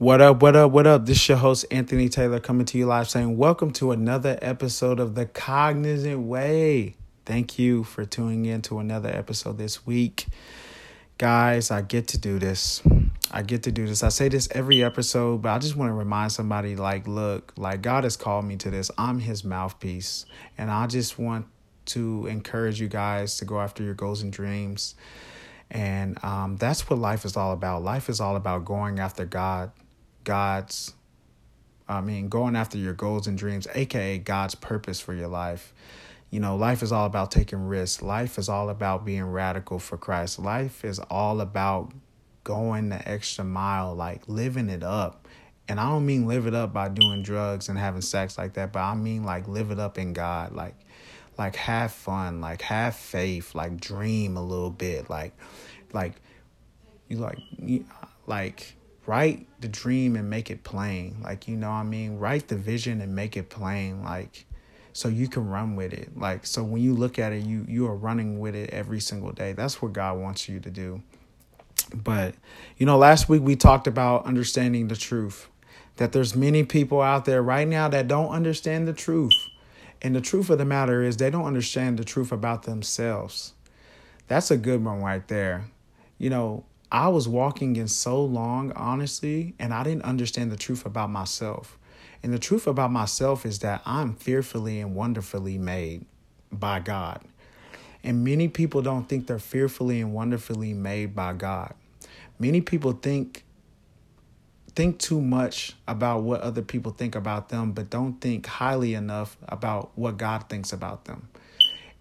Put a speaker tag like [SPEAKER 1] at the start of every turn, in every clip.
[SPEAKER 1] What up, what up, what up? This is your host, Anthony Taylor, coming to you live saying, Welcome to another episode of The Cognizant Way. Thank you for tuning in to another episode this week. Guys, I get to do this. I get to do this. I say this every episode, but I just want to remind somebody like, look, like God has called me to this. I'm his mouthpiece. And I just want to encourage you guys to go after your goals and dreams. And um, that's what life is all about. Life is all about going after God, God's, I mean, going after your goals and dreams, aka God's purpose for your life. You know, life is all about taking risks. Life is all about being radical for Christ. Life is all about going the extra mile, like living it up. And I don't mean live it up by doing drugs and having sex like that, but I mean like live it up in God. Like like have fun, like have faith, like dream a little bit, like like you like you, like write the dream and make it plain. Like you know I mean, write the vision and make it plain like so you can run with it. Like so when you look at it, you you are running with it every single day. That's what God wants you to do. But you know, last week we talked about understanding the truth. That there's many people out there right now that don't understand the truth and the truth of the matter is, they don't understand the truth about themselves. That's a good one right there. You know, I was walking in so long, honestly, and I didn't understand the truth about myself. And the truth about myself is that I'm fearfully and wonderfully made by God. And many people don't think they're fearfully and wonderfully made by God. Many people think think too much about what other people think about them, but don't think highly enough about what God thinks about them.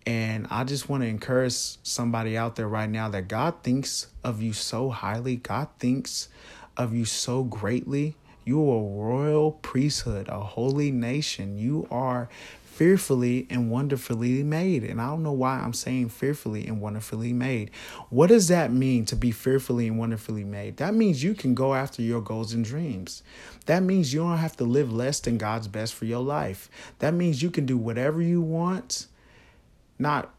[SPEAKER 1] And I just want to encourage somebody out there right now that God thinks of you so highly. God thinks of you so greatly. You are a royal priesthood, a holy nation. You are fearfully and wonderfully made. And I don't know why I'm saying fearfully and wonderfully made. What does that mean to be fearfully and wonderfully made? That means you can go after your goals and dreams. That means you don't have to live less than God's best for your life. That means you can do whatever you want. Not,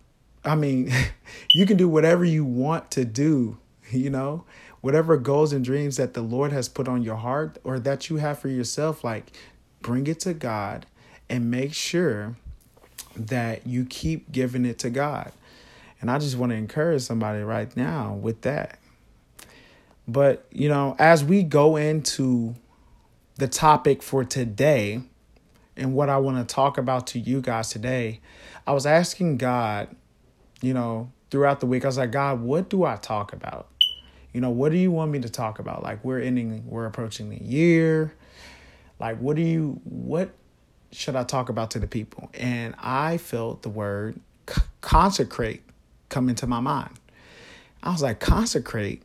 [SPEAKER 1] I mean, you can do whatever you want to do, you know? Whatever goals and dreams that the Lord has put on your heart or that you have for yourself, like bring it to God and make sure that you keep giving it to God. And I just want to encourage somebody right now with that. But, you know, as we go into the topic for today and what I want to talk about to you guys today, I was asking God, you know, throughout the week, I was like, God, what do I talk about? You know, what do you want me to talk about? Like we're ending, we're approaching the year. Like, what do you, what should I talk about to the people? And I felt the word consecrate come into my mind. I was like, consecrate.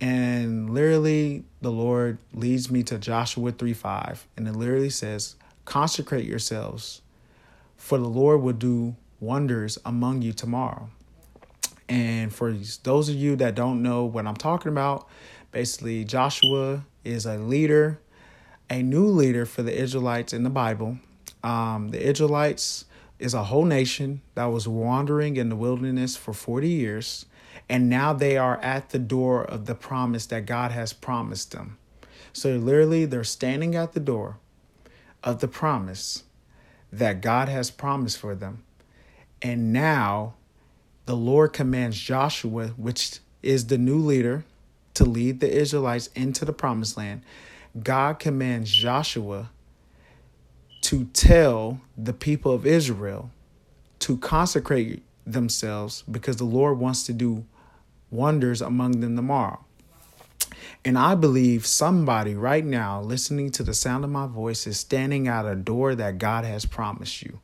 [SPEAKER 1] And literally, the Lord leads me to Joshua 3 5. And it literally says, consecrate yourselves, for the Lord will do wonders among you tomorrow. And for those of you that don't know what I'm talking about, basically, Joshua is a leader, a new leader for the Israelites in the Bible um, the Israelites is a whole nation that was wandering in the wilderness for 40 years, and now they are at the door of the promise that God has promised them. So literally, they're standing at the door of the promise that God has promised for them. And now the Lord commands Joshua, which is the new leader, to lead the Israelites into the promised land. God commands Joshua to tell the people of Israel to consecrate themselves because the Lord wants to do wonders among them tomorrow. And I believe somebody right now listening to the sound of my voice is standing at a door that God has promised you.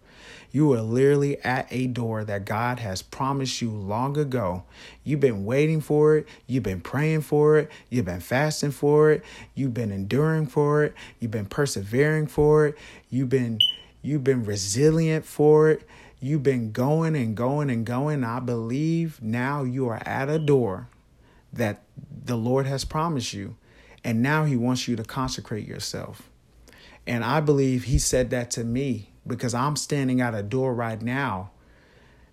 [SPEAKER 1] You are literally at a door that God has promised you long ago. You've been waiting for it. You've been praying for it. You've been fasting for it. You've been enduring for it. You've been persevering for it. You've been you've been resilient for it. You've been going and going and going. I believe now you are at a door that the Lord has promised you. And now he wants you to consecrate yourself. And I believe he said that to me because I'm standing at a door right now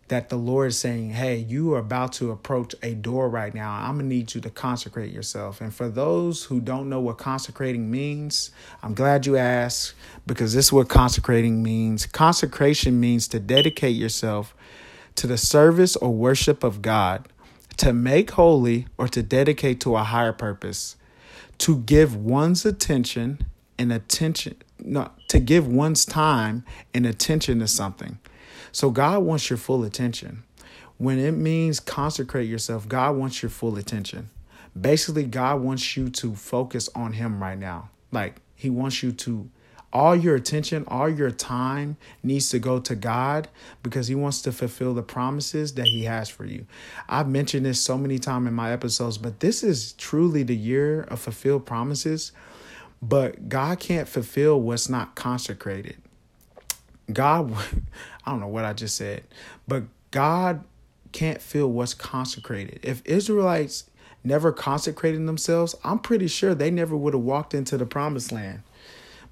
[SPEAKER 1] that the Lord is saying, Hey, you are about to approach a door right now. I'm going to need you to consecrate yourself. And for those who don't know what consecrating means, I'm glad you asked because this is what consecrating means. Consecration means to dedicate yourself to the service or worship of God, to make holy or to dedicate to a higher purpose, to give one's attention and attention, no, to give one's time and attention to something. So God wants your full attention. When it means consecrate yourself, God wants your full attention. Basically, God wants you to focus on Him right now. Like, He wants you to, all your attention, all your time needs to go to God because He wants to fulfill the promises that He has for you. I've mentioned this so many times in my episodes, but this is truly the year of fulfilled promises. But God can't fulfill what's not consecrated. God, I don't know what I just said, but God can't feel what's consecrated. If Israelites never consecrated themselves, I'm pretty sure they never would have walked into the promised land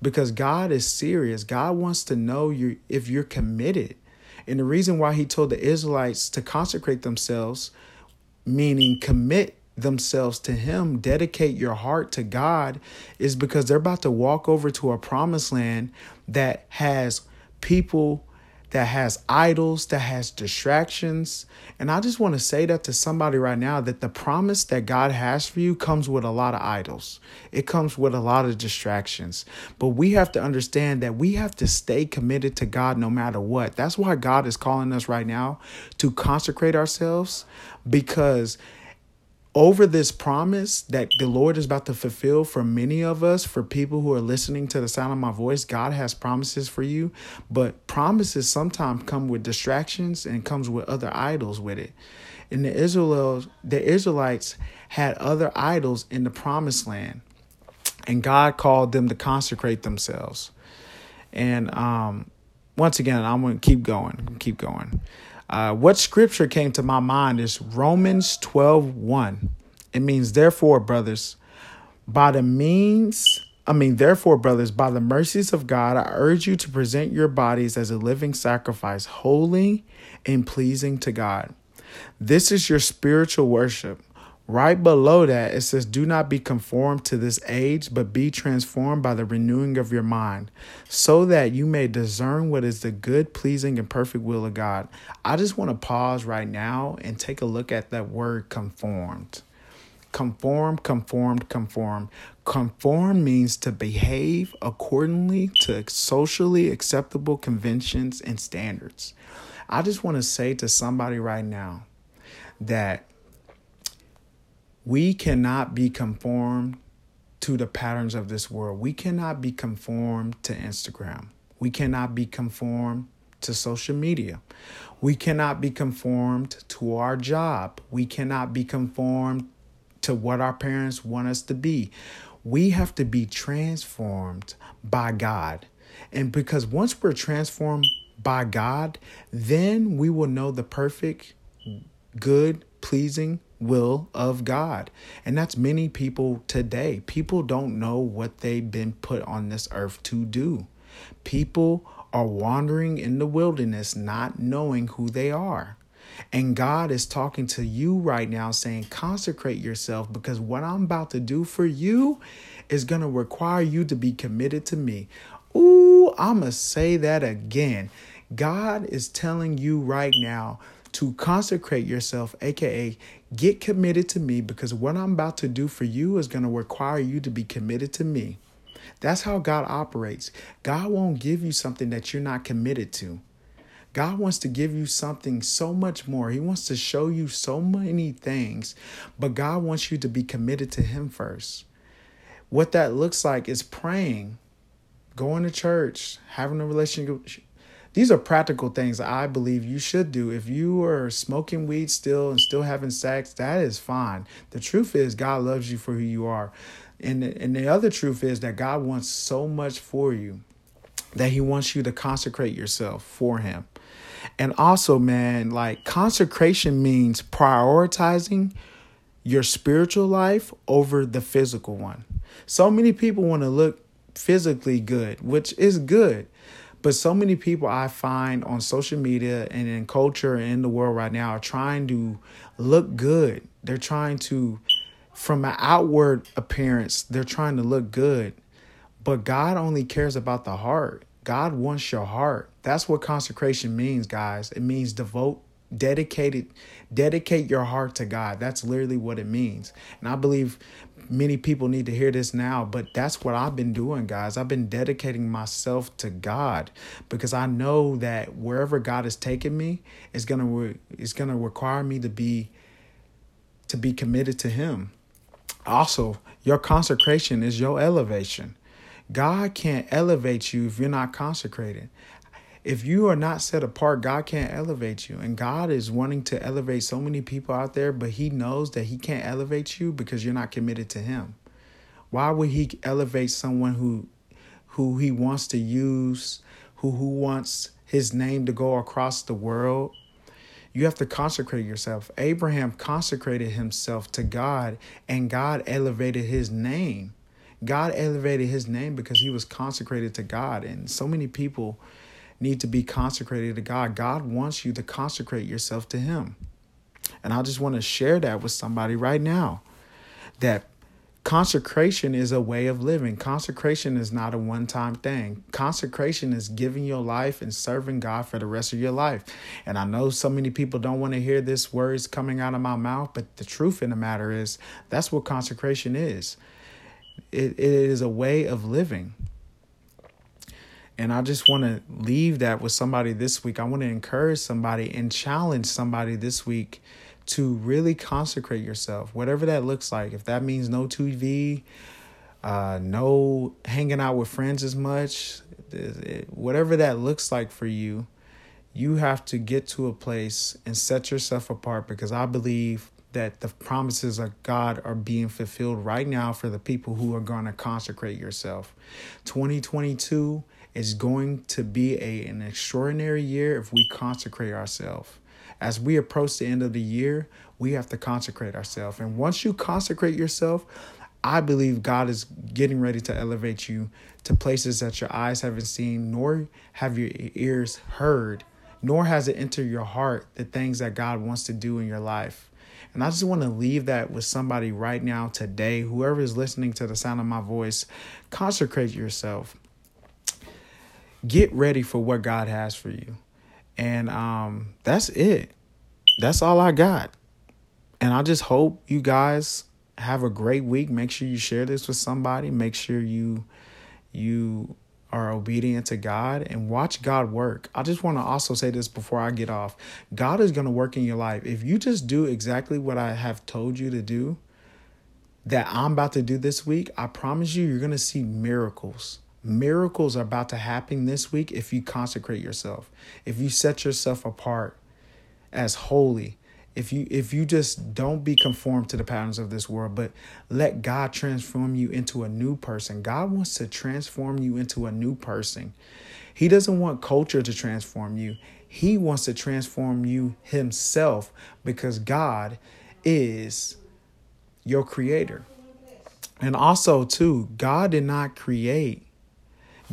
[SPEAKER 1] because God is serious. God wants to know you if you're committed. And the reason why he told the Israelites to consecrate themselves, meaning commit themselves to him, dedicate your heart to God, is because they're about to walk over to a promised land that has people that has idols, that has distractions. And I just want to say that to somebody right now that the promise that God has for you comes with a lot of idols. It comes with a lot of distractions. But we have to understand that we have to stay committed to God no matter what. That's why God is calling us right now to consecrate ourselves because over this promise that the Lord is about to fulfill for many of us, for people who are listening to the sound of my voice, God has promises for you, but promises sometimes come with distractions and comes with other idols with it. And the Israelites, the Israelites had other idols in the promised land, and God called them to consecrate themselves. And um, once again, I'm going to keep going, keep going. Uh, what scripture came to my mind is Romans 12 1. It means, therefore, brothers, by the means, I mean, therefore, brothers, by the mercies of God, I urge you to present your bodies as a living sacrifice, holy and pleasing to God. This is your spiritual worship. Right below that, it says, Do not be conformed to this age, but be transformed by the renewing of your mind, so that you may discern what is the good, pleasing, and perfect will of God. I just want to pause right now and take a look at that word conformed. Conform, conformed, conform. Conform means to behave accordingly to socially acceptable conventions and standards. I just want to say to somebody right now that we cannot be conformed to the patterns of this world. We cannot be conformed to Instagram. We cannot be conformed to social media. We cannot be conformed to our job. We cannot be conformed to what our parents want us to be. We have to be transformed by God. And because once we're transformed by God, then we will know the perfect, good, pleasing will of God. And that's many people today. People don't know what they've been put on this earth to do. People are wandering in the wilderness not knowing who they are. And God is talking to you right now saying, consecrate yourself because what I'm about to do for you is going to require you to be committed to me. Ooh, I'm going to say that again. God is telling you right now to consecrate yourself, aka get committed to me, because what I'm about to do for you is going to require you to be committed to me. That's how God operates. God won't give you something that you're not committed to. God wants to give you something so much more. He wants to show you so many things, but God wants you to be committed to Him first. What that looks like is praying, going to church, having a relationship these are practical things I believe you should do. If you are smoking weed still and still having sex, that is fine. The truth is, God loves you for who you are. And, and the other truth is that God wants so much for you that He wants you to consecrate yourself for Him. And also, man, like consecration means prioritizing your spiritual life over the physical one. So many people want to look physically good, which is good. But so many people I find on social media and in culture and in the world right now are trying to look good. They're trying to, from an outward appearance, they're trying to look good. But God only cares about the heart. God wants your heart. That's what consecration means, guys. It means devote, dedicated, dedicate your heart to God. That's literally what it means. And I believe many people need to hear this now, but that's what I've been doing, guys. I've been dedicating myself to God because I know that wherever God has taken me is gonna re- is gonna require me to be to be committed to Him. Also, your consecration is your elevation. God can't elevate you if you're not consecrated. If you are not set apart, God can't elevate you. And God is wanting to elevate so many people out there, but He knows that He can't elevate you because you're not committed to Him. Why would He elevate someone who who He wants to use, who who wants His name to go across the world? You have to consecrate yourself. Abraham consecrated himself to God, and God elevated his name. God elevated his name because he was consecrated to God. And so many people need to be consecrated to God. God wants you to consecrate yourself to him. And I just want to share that with somebody right now that consecration is a way of living. Consecration is not a one time thing. Consecration is giving your life and serving God for the rest of your life. And I know so many people don't want to hear this words coming out of my mouth, but the truth in the matter is that's what consecration is it, it is a way of living. And I just want to leave that with somebody this week. I want to encourage somebody and challenge somebody this week to really consecrate yourself, whatever that looks like. If that means no TV, uh, no hanging out with friends as much, whatever that looks like for you, you have to get to a place and set yourself apart because I believe that the promises of God are being fulfilled right now for the people who are going to consecrate yourself. 2022 is going to be a, an extraordinary year if we consecrate ourselves. As we approach the end of the year, we have to consecrate ourselves. And once you consecrate yourself, I believe God is getting ready to elevate you to places that your eyes haven't seen, nor have your ears heard, nor has it entered your heart the things that God wants to do in your life. And I just want to leave that with somebody right now, today, whoever is listening to the sound of my voice, consecrate yourself. Get ready for what God has for you. And um, that's it. That's all I got. And I just hope you guys have a great week. Make sure you share this with somebody. Make sure you you are obedient to God and watch God work. I just want to also say this before I get off God is going to work in your life. If you just do exactly what I have told you to do, that I'm about to do this week, I promise you, you're going to see miracles. Miracles are about to happen this week if you consecrate yourself, if you set yourself apart as holy, if you if you just don't be conformed to the patterns of this world but let god transform you into a new person. God wants to transform you into a new person. He doesn't want culture to transform you. He wants to transform you himself because god is your creator. And also too god did not create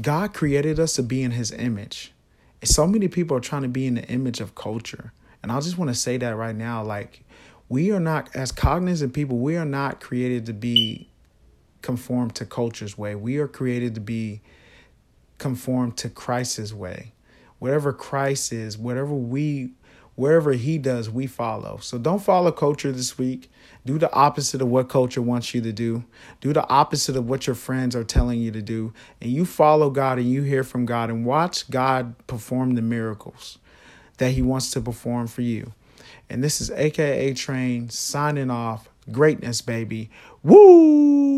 [SPEAKER 1] god created us to be in his image And so many people are trying to be in the image of culture and I just want to say that right now like we are not as cognizant people, we are not created to be conformed to culture's way. We are created to be conformed to Christ's way. Whatever Christ is, whatever we wherever he does, we follow. So don't follow culture this week. Do the opposite of what culture wants you to do. Do the opposite of what your friends are telling you to do. And you follow God and you hear from God and watch God perform the miracles that he wants to perform for you. And this is AKA Train signing off. Greatness, baby. Woo!